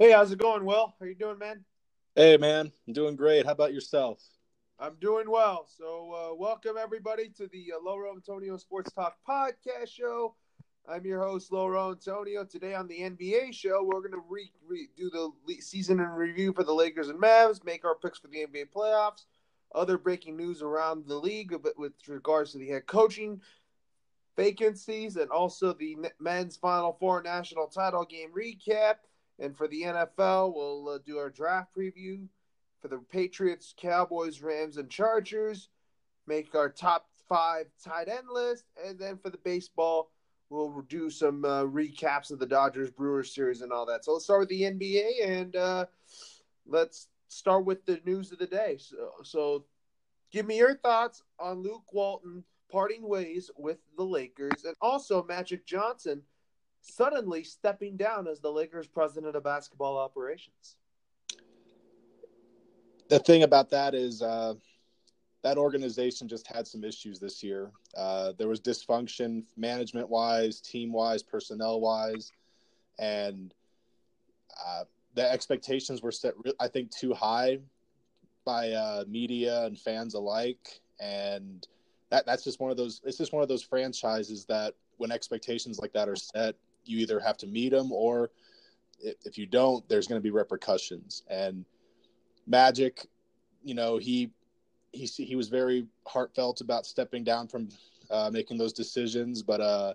Hey, how's it going, Will? How you doing, man? Hey, man, I'm doing great. How about yourself? I'm doing well. So, uh, welcome everybody to the uh, Loro Antonio Sports Talk podcast show. I'm your host, Loro Antonio. Today on the NBA show, we're going to re- re- do the le- season in review for the Lakers and Mavs, make our picks for the NBA playoffs, other breaking news around the league with regards to the head coaching vacancies, and also the men's Final Four national title game recap. And for the NFL, we'll uh, do our draft preview for the Patriots, Cowboys, Rams, and Chargers. Make our top five tight end list, and then for the baseball, we'll do some uh, recaps of the Dodgers Brewers series and all that. So let's start with the NBA, and uh, let's start with the news of the day. So, so, give me your thoughts on Luke Walton parting ways with the Lakers, and also Magic Johnson suddenly stepping down as the Lakers president of basketball operations. The thing about that is uh, that organization just had some issues this year. Uh, there was dysfunction management wise, team wise, personnel wise, and uh, the expectations were set, I think, too high by uh, media and fans alike. And that, that's just one of those. It's just one of those franchises that when expectations like that are set, you either have to meet them or if you don't, there's going to be repercussions. And Magic, you know, he he he was very heartfelt about stepping down from uh, making those decisions, but uh,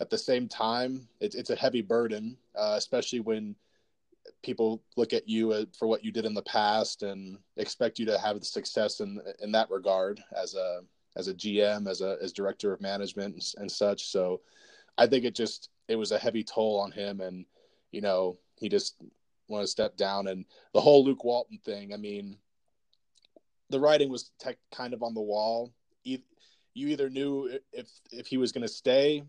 at the same time, it's it's a heavy burden, uh, especially when people look at you for what you did in the past and expect you to have the success in in that regard as a as a GM, as a as director of management and, and such. So, I think it just it was a heavy toll on him, and you know he just wanted to step down. And the whole Luke Walton thing, I mean, the writing was tech, kind of on the wall. You either knew if if he was going to stay,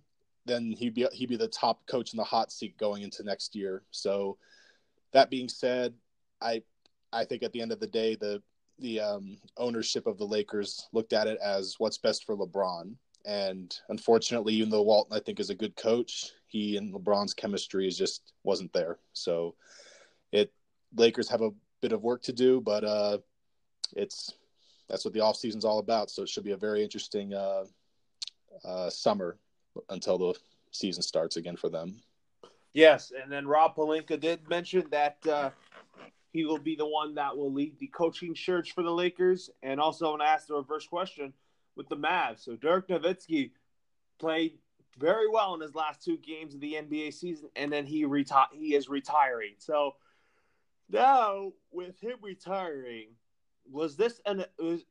then he'd be he'd be the top coach in the hot seat going into next year. So that being said, I I think at the end of the day the the um, ownership of the Lakers looked at it as what's best for LeBron. And unfortunately, even though Walton I think is a good coach, he and LeBron's chemistry is just wasn't there. So it Lakers have a bit of work to do, but uh, it's that's what the off season's all about. So it should be a very interesting uh, uh, summer until the season starts again for them. Yes, and then Rob Pelinka did mention that uh, he will be the one that will lead the coaching search for the Lakers, and also want to ask the reverse question with the Mavs. So Dirk Nowitzki played very well in his last two games of the NBA season, and then he reti- he is retiring. So now with him retiring, was this an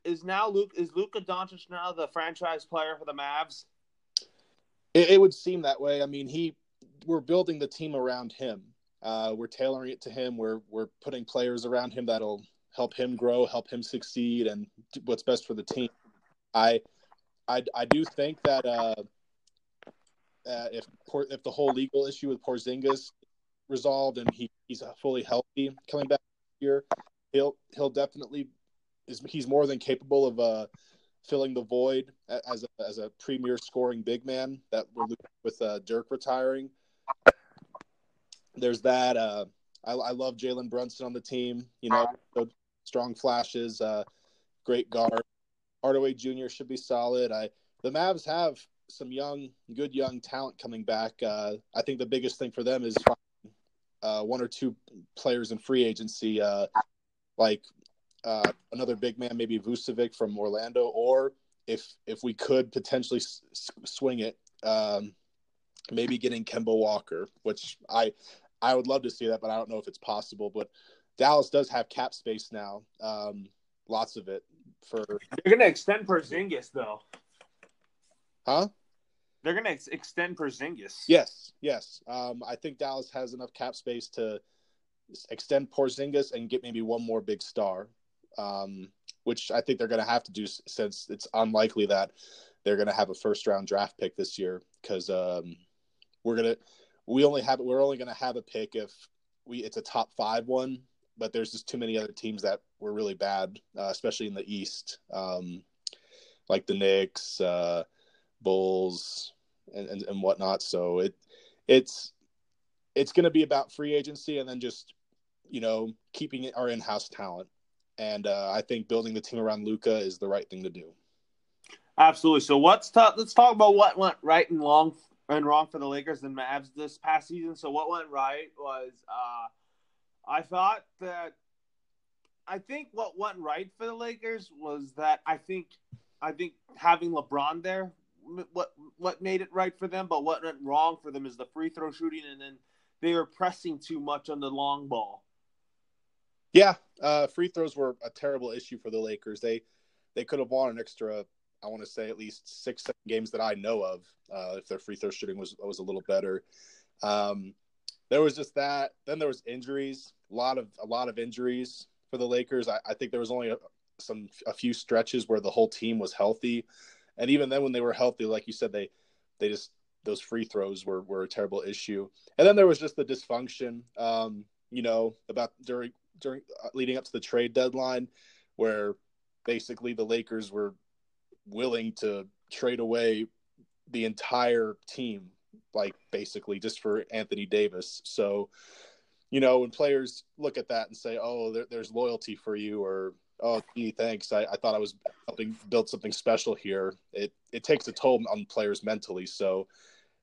is, now Luke is Luka Doncic now the franchise player for the Mavs? It, it, would seem that way. I mean, he we're building the team around him. Uh, we're tailoring it to him. We're we're putting players around him that'll help him grow, help him succeed, and what's best for the team. I I, I do think that uh, uh, if if the whole legal issue with Porzingis resolved and he, he's fully healthy coming back here, he'll he'll definitely is he's more than capable of uh, filling the void as a, as a premier scoring big man that with uh, Dirk retiring. There's that. Uh, I, I love Jalen Brunson on the team. You know, strong flashes, uh, great guard. Hardaway Jr. should be solid. I the Mavs have some young, good young talent coming back. Uh, I think the biggest thing for them is uh, one or two players in free agency, uh, like uh, another big man, maybe Vucevic from Orlando, or if if we could potentially s- swing it, um, maybe getting Kemba Walker, which I I would love to see that, but I don't know if it's possible. But Dallas does have cap space now, um, lots of it. For they're gonna extend Porzingis though, huh? They're gonna ex- extend Porzingis. Yes, yes. Um, I think Dallas has enough cap space to extend Porzingis and get maybe one more big star um, which I think they're going to have to do since it's unlikely that they're going to have a first round draft pick this year because um, we're gonna we only have we're only going to have a pick if we it's a top five one, but there's just too many other teams that were really bad, uh, especially in the East, um, like the Knicks, uh, Bulls, and, and and whatnot. So it it's it's going to be about free agency and then just you know, keeping our in-house talent. And uh, I think building the team around Luka is the right thing to do. Absolutely. So let's talk. Let's talk about what went right and wrong and wrong for the Lakers and Mavs this past season. So what went right was, uh, I thought that, I think what went right for the Lakers was that I think, I think having LeBron there, what what made it right for them, but what went wrong for them is the free throw shooting, and then they were pressing too much on the long ball. Yeah, uh, free throws were a terrible issue for the Lakers. They they could have won an extra, I want to say at least six games that I know of uh, if their free throw shooting was was a little better. Um, there was just that. Then there was injuries. A lot of a lot of injuries for the Lakers. I, I think there was only a, some a few stretches where the whole team was healthy, and even then when they were healthy, like you said, they they just those free throws were were a terrible issue. And then there was just the dysfunction. Um, you know about during during uh, leading up to the trade deadline, where basically the Lakers were willing to trade away the entire team, like basically just for Anthony Davis. So, you know, when players look at that and say, "Oh, there, there's loyalty for you," or "Oh, gee, thanks," I, I thought I was helping build something special here. It it takes a toll on players mentally. So,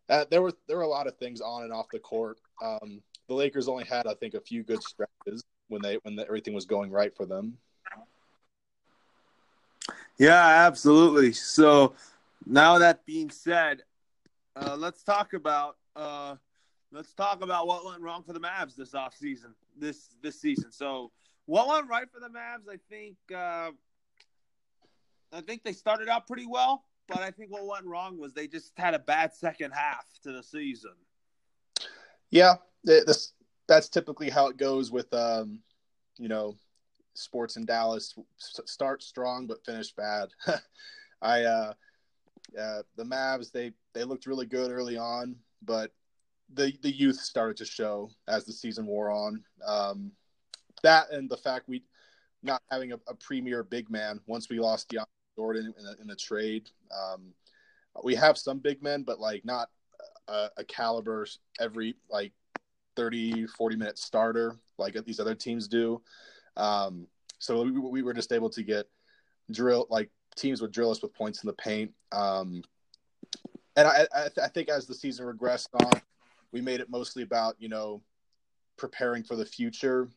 uh, there were there were a lot of things on and off the court. Um, the Lakers only had, I think, a few good stretches when they when the, everything was going right for them. Yeah, absolutely. So now that being said, uh, let's talk about uh, let's talk about what went wrong for the Mavs this off season this this season. So what went right for the Mavs? I think uh, I think they started out pretty well, but I think what went wrong was they just had a bad second half to the season. Yeah, this that's typically how it goes with um, you know sports in Dallas. Start strong but finish bad. I uh, uh, the Mavs they they looked really good early on, but the the youth started to show as the season wore on. Um, that and the fact we not having a, a premier big man once we lost DeAndre Jordan in a, in a trade. Um, we have some big men, but like not a, a caliber every like 30, 40 minute starter like these other teams do. Um, so we, we, were just able to get drill like teams would drill us with points in the paint. Um, and I, I, th- I, think as the season regressed on, we made it mostly about you know preparing for the future,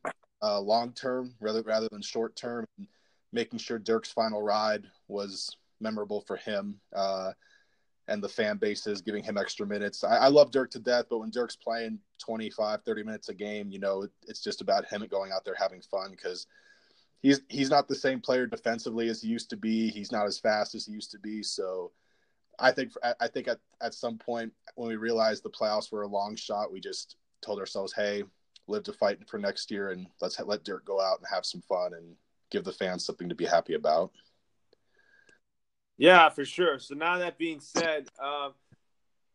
uh, long term rather rather than short term, making sure Dirk's final ride was memorable for him. Uh, and the fan bases giving him extra minutes. I, I, love Dirk to death, but when Dirk's playing 25, 30 minutes a game, you know, it, it's just about him going out there having fun because he's he's not the same player defensively as he used to be. He's not as fast as he used to be. So I think I think at, at some point when we realized the playoffs were a long shot, we just told ourselves, hey, live to fight for next year and let's let Dirk go out and have some fun and give the fans something to be happy about. Yeah, for sure. So now that being said, uh,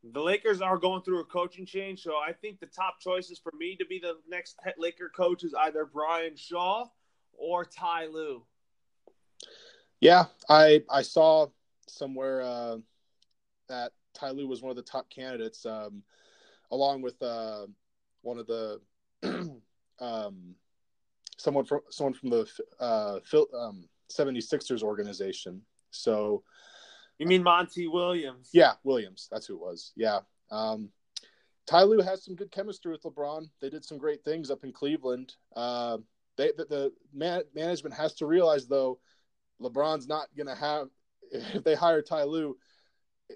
the Lakers are going through a coaching change. So I think the top choices for me to be the next Laker coach is either Brian Shaw or Ty Lue. Yeah, I I saw somewhere uh, that Ty Lue was one of the top candidates, um, along with uh, one of the um, someone from someone from the uh, Phil, um, 76ers organization. So, you mean Monty Williams? Yeah, Williams. That's who it was. Yeah. Um, Ty Lue has some good chemistry with LeBron. They did some great things up in Cleveland. Uh, they the, the man, management has to realize though, LeBron's not going to have if they hire Ty Lue.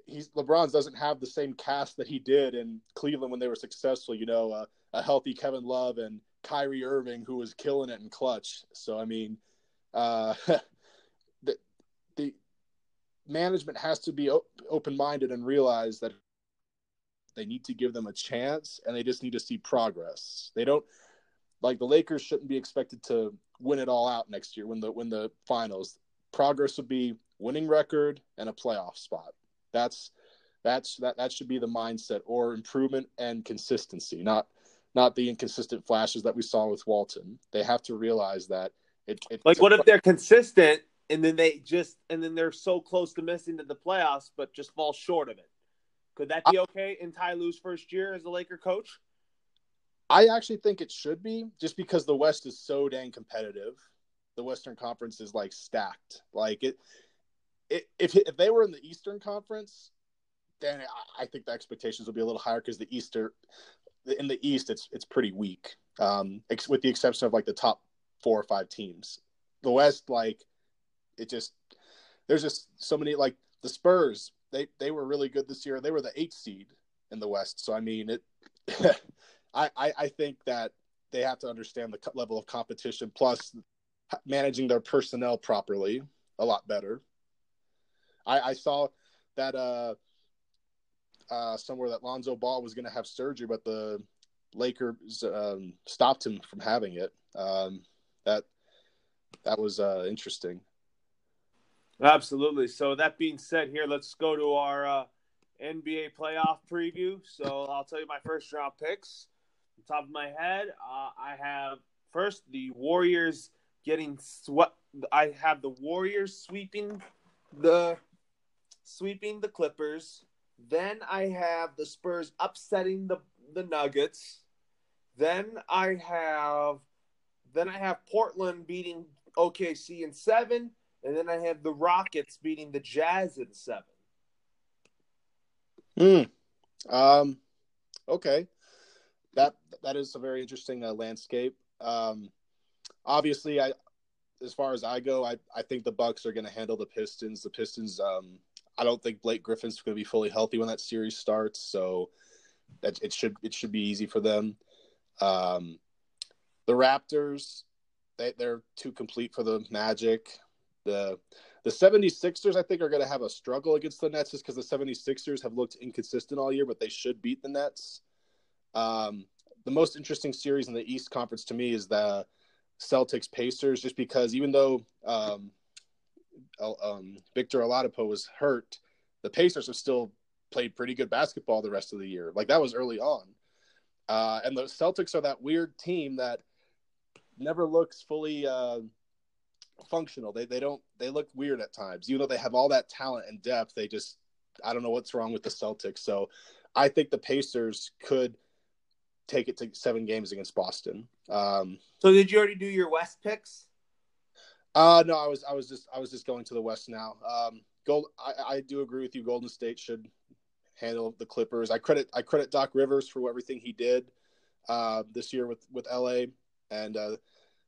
He's LeBron's doesn't have the same cast that he did in Cleveland when they were successful. You know, uh, a healthy Kevin Love and Kyrie Irving who was killing it in clutch. So I mean, uh, the the management has to be open minded and realize that they need to give them a chance and they just need to see progress. They don't like the Lakers shouldn't be expected to win it all out next year when the when the finals. Progress would be winning record and a playoff spot. That's that's that that should be the mindset or improvement and consistency, not not the inconsistent flashes that we saw with Walton. They have to realize that it, like what if they're consistent and then they just and then they're so close to missing to the playoffs, but just fall short of it. Could that be okay in Ty Lue's first year as a Laker coach? I actually think it should be just because the West is so dang competitive. The Western Conference is like stacked. Like it, it if if they were in the Eastern Conference, then I think the expectations would be a little higher because the Easter in the East it's it's pretty weak, um, ex- with the exception of like the top four or five teams. The West, like it just there's just so many like the Spurs. They they were really good this year. They were the eighth seed in the West. So I mean it. I, I I think that they have to understand the level of competition plus managing their personnel properly a lot better. I, I saw that uh, uh, somewhere that Lonzo Ball was going to have surgery, but the Lakers um, stopped him from having it. Um, that that was uh, interesting. Absolutely. So that being said, here let's go to our uh, NBA playoff preview. So I'll tell you my first round picks. On top of my head, uh, I have first the Warriors getting what I have the Warriors sweeping the sweeping the Clippers. Then I have the Spurs upsetting the the Nuggets. Then I have then I have Portland beating OKC in 7 and then I have the Rockets beating the Jazz in 7. Hmm. Um okay. That that is a very interesting uh, landscape. Um obviously I as far as I go, I, I think the Bucks are going to handle the Pistons. The Pistons um I don't think Blake Griffin's going to be fully healthy when that series starts, so that it should it should be easy for them. Um, the Raptors, they they're too complete for the Magic. The the 76ers, I think, are going to have a struggle against the Nets just because the 76ers have looked inconsistent all year, but they should beat the Nets. Um, the most interesting series in the East Conference to me is the Celtics Pacers, just because even though um, um, Victor Oladipo was hurt, the Pacers have still played pretty good basketball the rest of the year. Like that was early on. Uh, and the Celtics are that weird team that never looks fully uh, functional. They they don't they look weird at times. Even though they have all that talent and depth, they just I don't know what's wrong with the Celtics. So I think the Pacers could take it to seven games against Boston. Um, so did you already do your West picks? Uh, no, I was I was just I was just going to the West now. Um, Gold, I, I do agree with you. Golden State should handle the Clippers. I credit I credit Doc Rivers for everything he did uh, this year with with LA, and uh,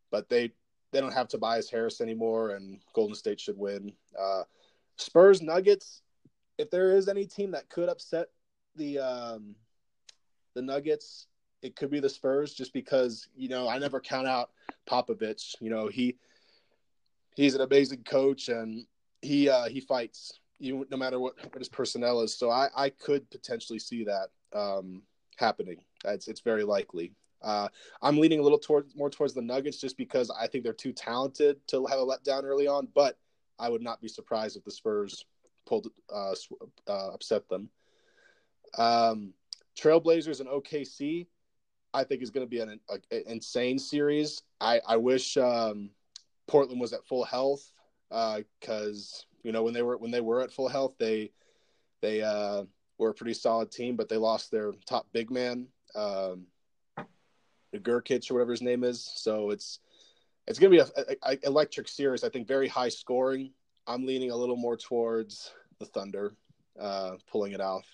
but they they don't have Tobias Harris anymore, and Golden State should win. Uh, Spurs Nuggets. If there is any team that could upset the um, the Nuggets, it could be the Spurs, just because you know I never count out Popovich. You know he he's an amazing coach and he uh, he fights you no matter what, what his personnel is. So I, I could potentially see that um, happening. It's it's very likely. Uh, I'm leaning a little towards more towards the Nuggets just because I think they're too talented to have a letdown early on. But I would not be surprised if the Spurs pulled uh, uh, upset them. Um, Trailblazers and OKC, I think is going to be an, an, insane series. I I wish um, Portland was at full health because uh, you know when they were when they were at full health, they they uh, were a pretty solid team, but they lost their top big man, um, Nurkic or whatever his name is. So it's it's going to be a, a, a, electric series. I think very high scoring. I'm leaning a little more towards the Thunder uh, pulling it off,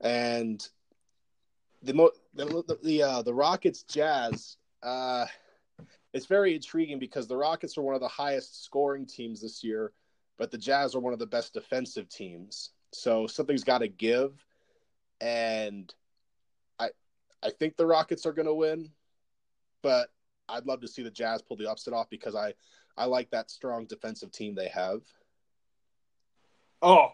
and the mo- the the, uh, the Rockets Jazz. Uh, it's very intriguing because the Rockets are one of the highest scoring teams this year, but the Jazz are one of the best defensive teams. So something's got to give, and I I think the Rockets are going to win, but I'd love to see the Jazz pull the upset off because I I like that strong defensive team they have. Oh,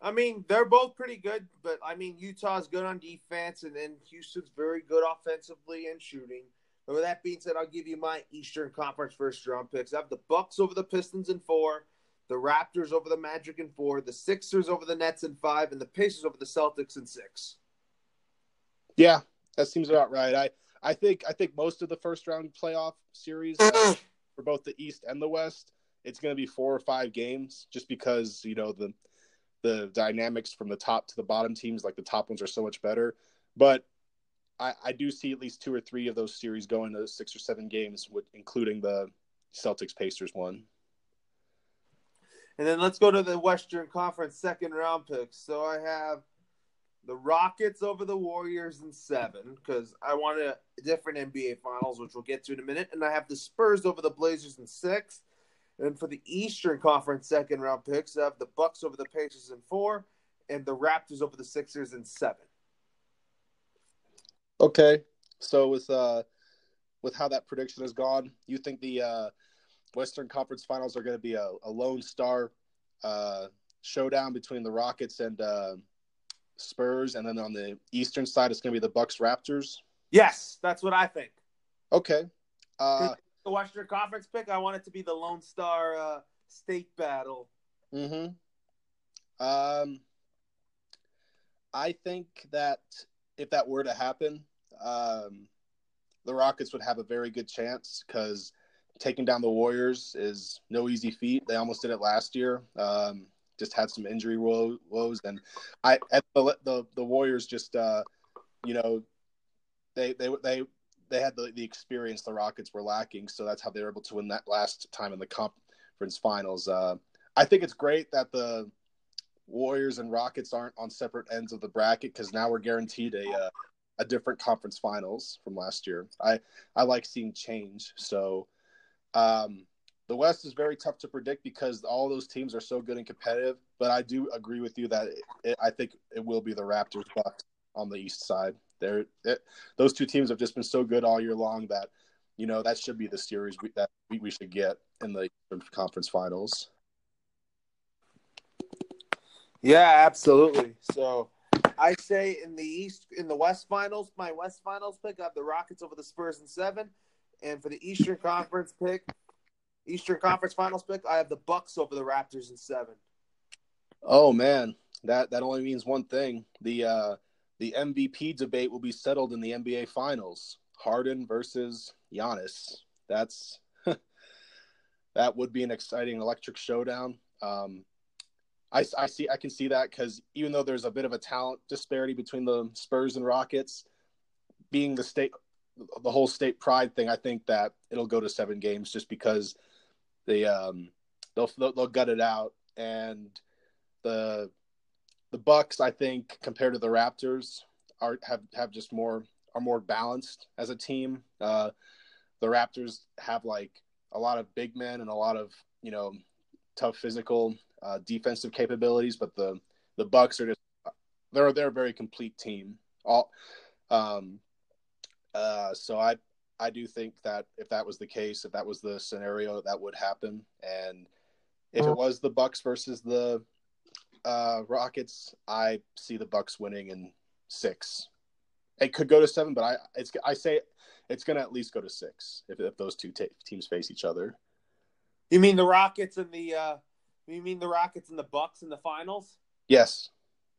I mean, they're both pretty good, but I mean, Utah's good on defense, and then Houston's very good offensively and shooting. But with that being said, I'll give you my Eastern Conference first round picks. I have the Bucks over the Pistons in four, the Raptors over the Magic in four, the Sixers over the Nets in five, and the Pacers over the Celtics in six. Yeah, that seems about right. I I think I think most of the first round playoff series uh, for both the East and the West, it's going to be four or five games, just because you know the the dynamics from the top to the bottom teams, like the top ones, are so much better. But I, I do see at least two or three of those series going to six or seven games, with, including the Celtics Pacers one. And then let's go to the Western Conference second round picks. So I have the Rockets over the Warriors in seven because I want a different NBA Finals, which we'll get to in a minute. And I have the Spurs over the Blazers in six. And for the Eastern Conference second round picks, I have the Bucks over the Pacers in four, and the Raptors over the Sixers in seven. Okay, so with uh, with how that prediction has gone, you think the uh, Western Conference Finals are going to be a, a Lone Star uh, showdown between the Rockets and uh, Spurs, and then on the Eastern side, it's going to be the Bucks Raptors. Yes, that's what I think. Okay. Uh, the Western Conference pick, I want it to be the Lone Star uh, state battle. Hmm. Um. I think that if that were to happen, um, the Rockets would have a very good chance because taking down the Warriors is no easy feat. They almost did it last year. Um, just had some injury woes, and I the the, the Warriors just uh, you know they they they they had the, the experience the Rockets were lacking, so that's how they were able to win that last time in the conference finals. Uh, I think it's great that the Warriors and Rockets aren't on separate ends of the bracket because now we're guaranteed a uh, a different conference finals from last year. I I like seeing change. So um, the West is very tough to predict because all those teams are so good and competitive. But I do agree with you that it, it, I think it will be the Raptors Bucks on the East side. They're it, those two teams have just been so good all year long that you know that should be the series we, that we, we should get in the conference finals. Yeah, absolutely. So I say in the East, in the West Finals, my West Finals pick, I have the Rockets over the Spurs in seven, and for the Eastern Conference pick, Eastern Conference Finals pick, I have the Bucks over the Raptors in seven. Oh man, that that only means one thing: the uh, the MVP debate will be settled in the NBA Finals. Harden versus Giannis. That's that would be an exciting electric showdown. Um, I, I see I can see that because even though there's a bit of a talent disparity between the Spurs and Rockets, being the state the whole state pride thing, I think that it'll go to seven games just because they um they'll they'll, gut it out and the the Bucks I think compared to the Raptors are have have just more are more balanced as a team. Uh, the Raptors have like a lot of big men and a lot of you know tough physical uh, defensive capabilities, but the the Bucks are just they're they're a very complete team. All um, uh, so I I do think that if that was the case, if that was the scenario, that would happen. And if it was the Bucks versus the uh, Rockets, I see the Bucks winning in six. It could go to seven, but I it's I say it's going to at least go to six if, if those two teams face each other. You mean the Rockets and the uh, you mean the Rockets and the Bucks in the finals? Yes,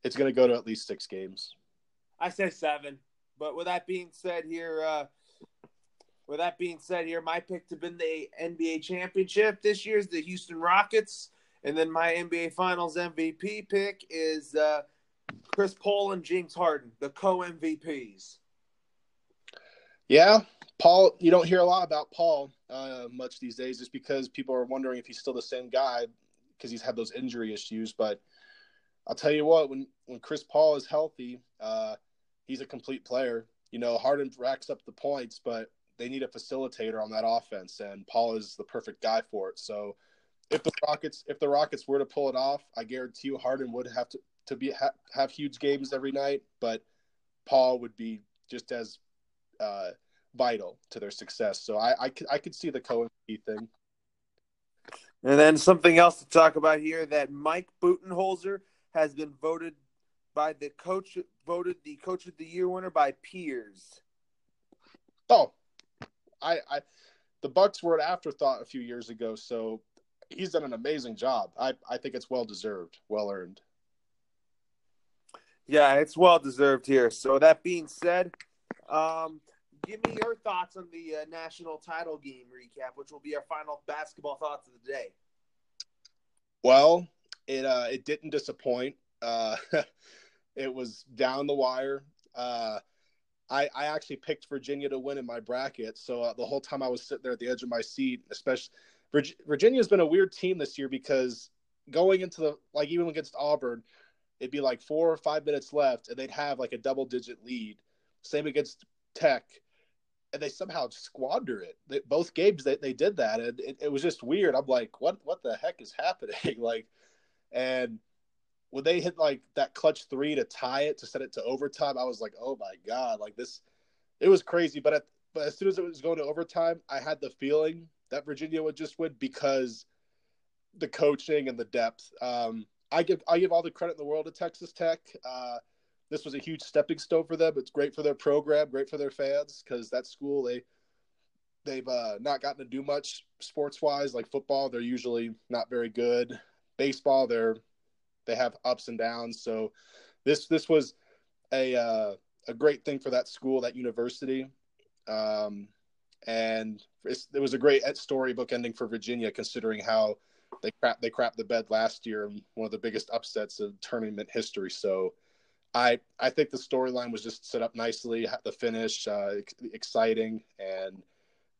it's going to go to at least six games. I say seven. But with that being said, here, uh, with that being said, here, my pick to win the NBA championship this year is the Houston Rockets, and then my NBA Finals MVP pick is uh, Chris Paul and James Harden, the co MVPs. Yeah, Paul. You don't hear a lot about Paul uh, much these days, just because people are wondering if he's still the same guy because he's had those injury issues. But I'll tell you what, when when Chris Paul is healthy, uh, he's a complete player. You know, Harden racks up the points, but they need a facilitator on that offense, and Paul is the perfect guy for it. So, if the Rockets if the Rockets were to pull it off, I guarantee you Harden would have to to be ha- have huge games every night, but Paul would be just as uh, vital to their success. So I I could, I could see the co thing. And then something else to talk about here that Mike Budenholzer has been voted by the coach voted the coach of the year winner by peers. Oh, I I the Bucks were an afterthought a few years ago, so he's done an amazing job. I I think it's well deserved, well earned. Yeah, it's well deserved here. So that being said, um, give me your thoughts on the uh, national title game recap, which will be our final basketball thoughts of the day. Well, it uh, it didn't disappoint. Uh, it was down the wire. Uh, I, I actually picked Virginia to win in my bracket. So uh, the whole time I was sitting there at the edge of my seat, especially Virginia's been a weird team this year because going into the like even against Auburn, it'd be like four or five minutes left, and they'd have like a double digit lead. Same against Tech, and they somehow squander it. They, both games they, they did that, and it, it was just weird. I'm like, what what the heck is happening? like, and when they hit like that clutch three to tie it to set it to overtime, I was like, oh my god, like this, it was crazy. But at, but as soon as it was going to overtime, I had the feeling that Virginia would just win because the coaching and the depth. Um, I give I give all the credit in the world to Texas Tech. Uh, this was a huge stepping stone for them. It's great for their program, great for their fans because that school they they've uh, not gotten to do much sports wise. Like football, they're usually not very good. Baseball, they're they have ups and downs. So this this was a uh, a great thing for that school, that university, um, and it was a great storybook ending for Virginia, considering how they crap they crapped the bed last year, one of the biggest upsets of tournament history. So. I, I think the storyline was just set up nicely. The finish, uh, exciting, and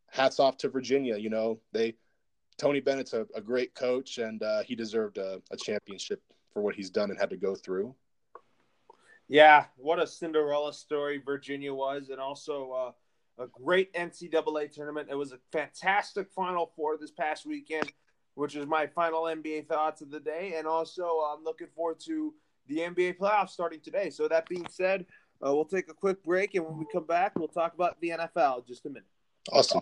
hats off to Virginia. You know, they Tony Bennett's a, a great coach, and uh, he deserved a, a, championship for what he's done and had to go through. Yeah, what a Cinderella story Virginia was, and also uh, a great NCAA tournament. It was a fantastic Final Four this past weekend, which is my final NBA thoughts of the day, and also I'm looking forward to the NBA playoffs starting today. So that being said, uh, we'll take a quick break, and when we come back, we'll talk about the NFL. Just a minute. Awesome.